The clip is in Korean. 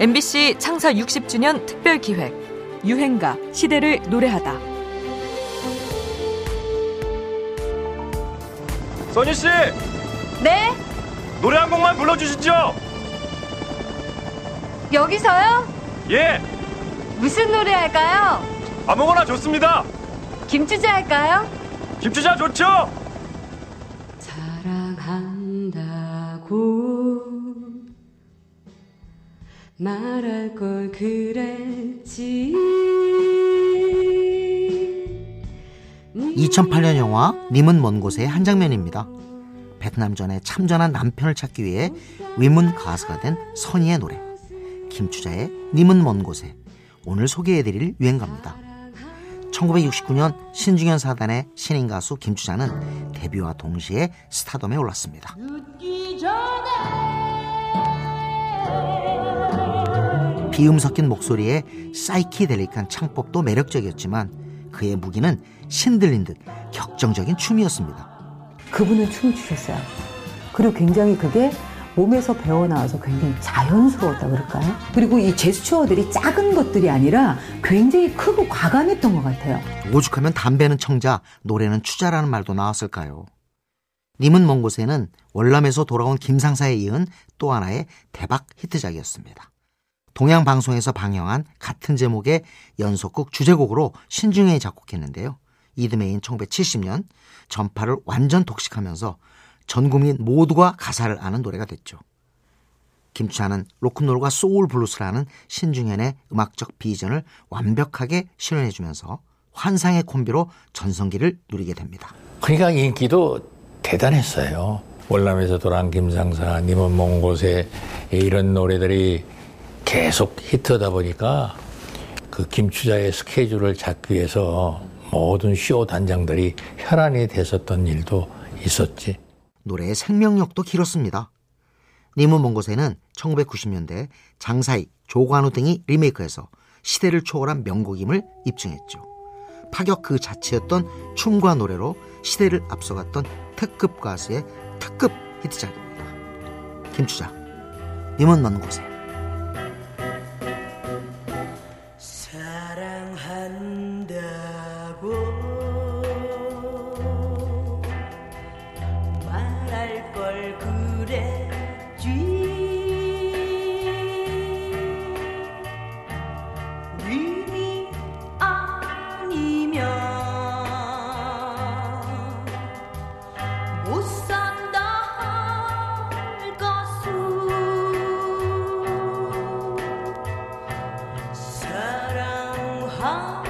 MBC 창사 60주년 특별 기획 유행가 시대를 노래하다. 선희 씨 네? 노래 한 곡만 불러주시죠. 여기서요? 예 무슨 노래 할까요? 아무거나 좋습니다. 김추자 할까요? 김추자 좋죠. 사랑한다고 말할 걸 그랬지 2008년 영화 님은 먼 곳의 한 장면입니다. 베트남 전에 참전한 남편을 찾기 위해 위문 가수가 된 선희의 노래 김추자의 님은 먼 곳에 오늘 소개해드릴 유행가입니다. 1969년 신중현 사단의 신인 가수 김추자는 데뷔와 동시에 스타덤에 올랐습니다. 비음 섞인 목소리에 사이키델릭한 창법도 매력적이었지만 그의 무기는 신들린 듯 격정적인 춤이었습니다. 그분은 춤을 추셨어요. 그리고 굉장히 그게 몸에서 배어나와서 굉장히 자연스러웠다 그럴까요? 그리고 이 제스처들이 작은 것들이 아니라 굉장히 크고 과감했던 것 같아요. 오죽하면 담배는 청자, 노래는 추자라는 말도 나왔을까요? 님은 먼 곳에는 월남에서 돌아온 김상사에 이은 또 하나의 대박 히트작이었습니다. 동양 방송에서 방영한 같은 제목의 연속극 주제곡으로 신중현이 작곡했는데요. 이듬해인 1970년 전파를 완전 독식하면서 전 국민 모두가 가사를 아는 노래가 됐죠. 김추자는 로큰롤과 소울 블루스라는 신중현의 음악적 비전을 완벽하게 실현해주면서 환상의 콤비로 전성기를 누리게 됩니다. 그러니까 인기도 대단했어요. 월남에서 돌아온 김상사, 님은 먼 곳에 이런 노래들이 계속 히트하다 보니까 그 김추자의 스케줄을 잡기 위해서 모든 쇼 단장들이 혈안이 됐었던 일도 있었지. 노래의 생명력도 길었습니다. 님은 먼 곳에는 1990년대 장사익, 조관우 등이 리메이크해서 시대를 초월한 명곡임을 입증했죠. 파격 그 자체였던 춤과 노래로 시대를 앞서갔던 특급 가수의 특급 히트작입니다. 김추자, 님은 먼 곳에. 사랑한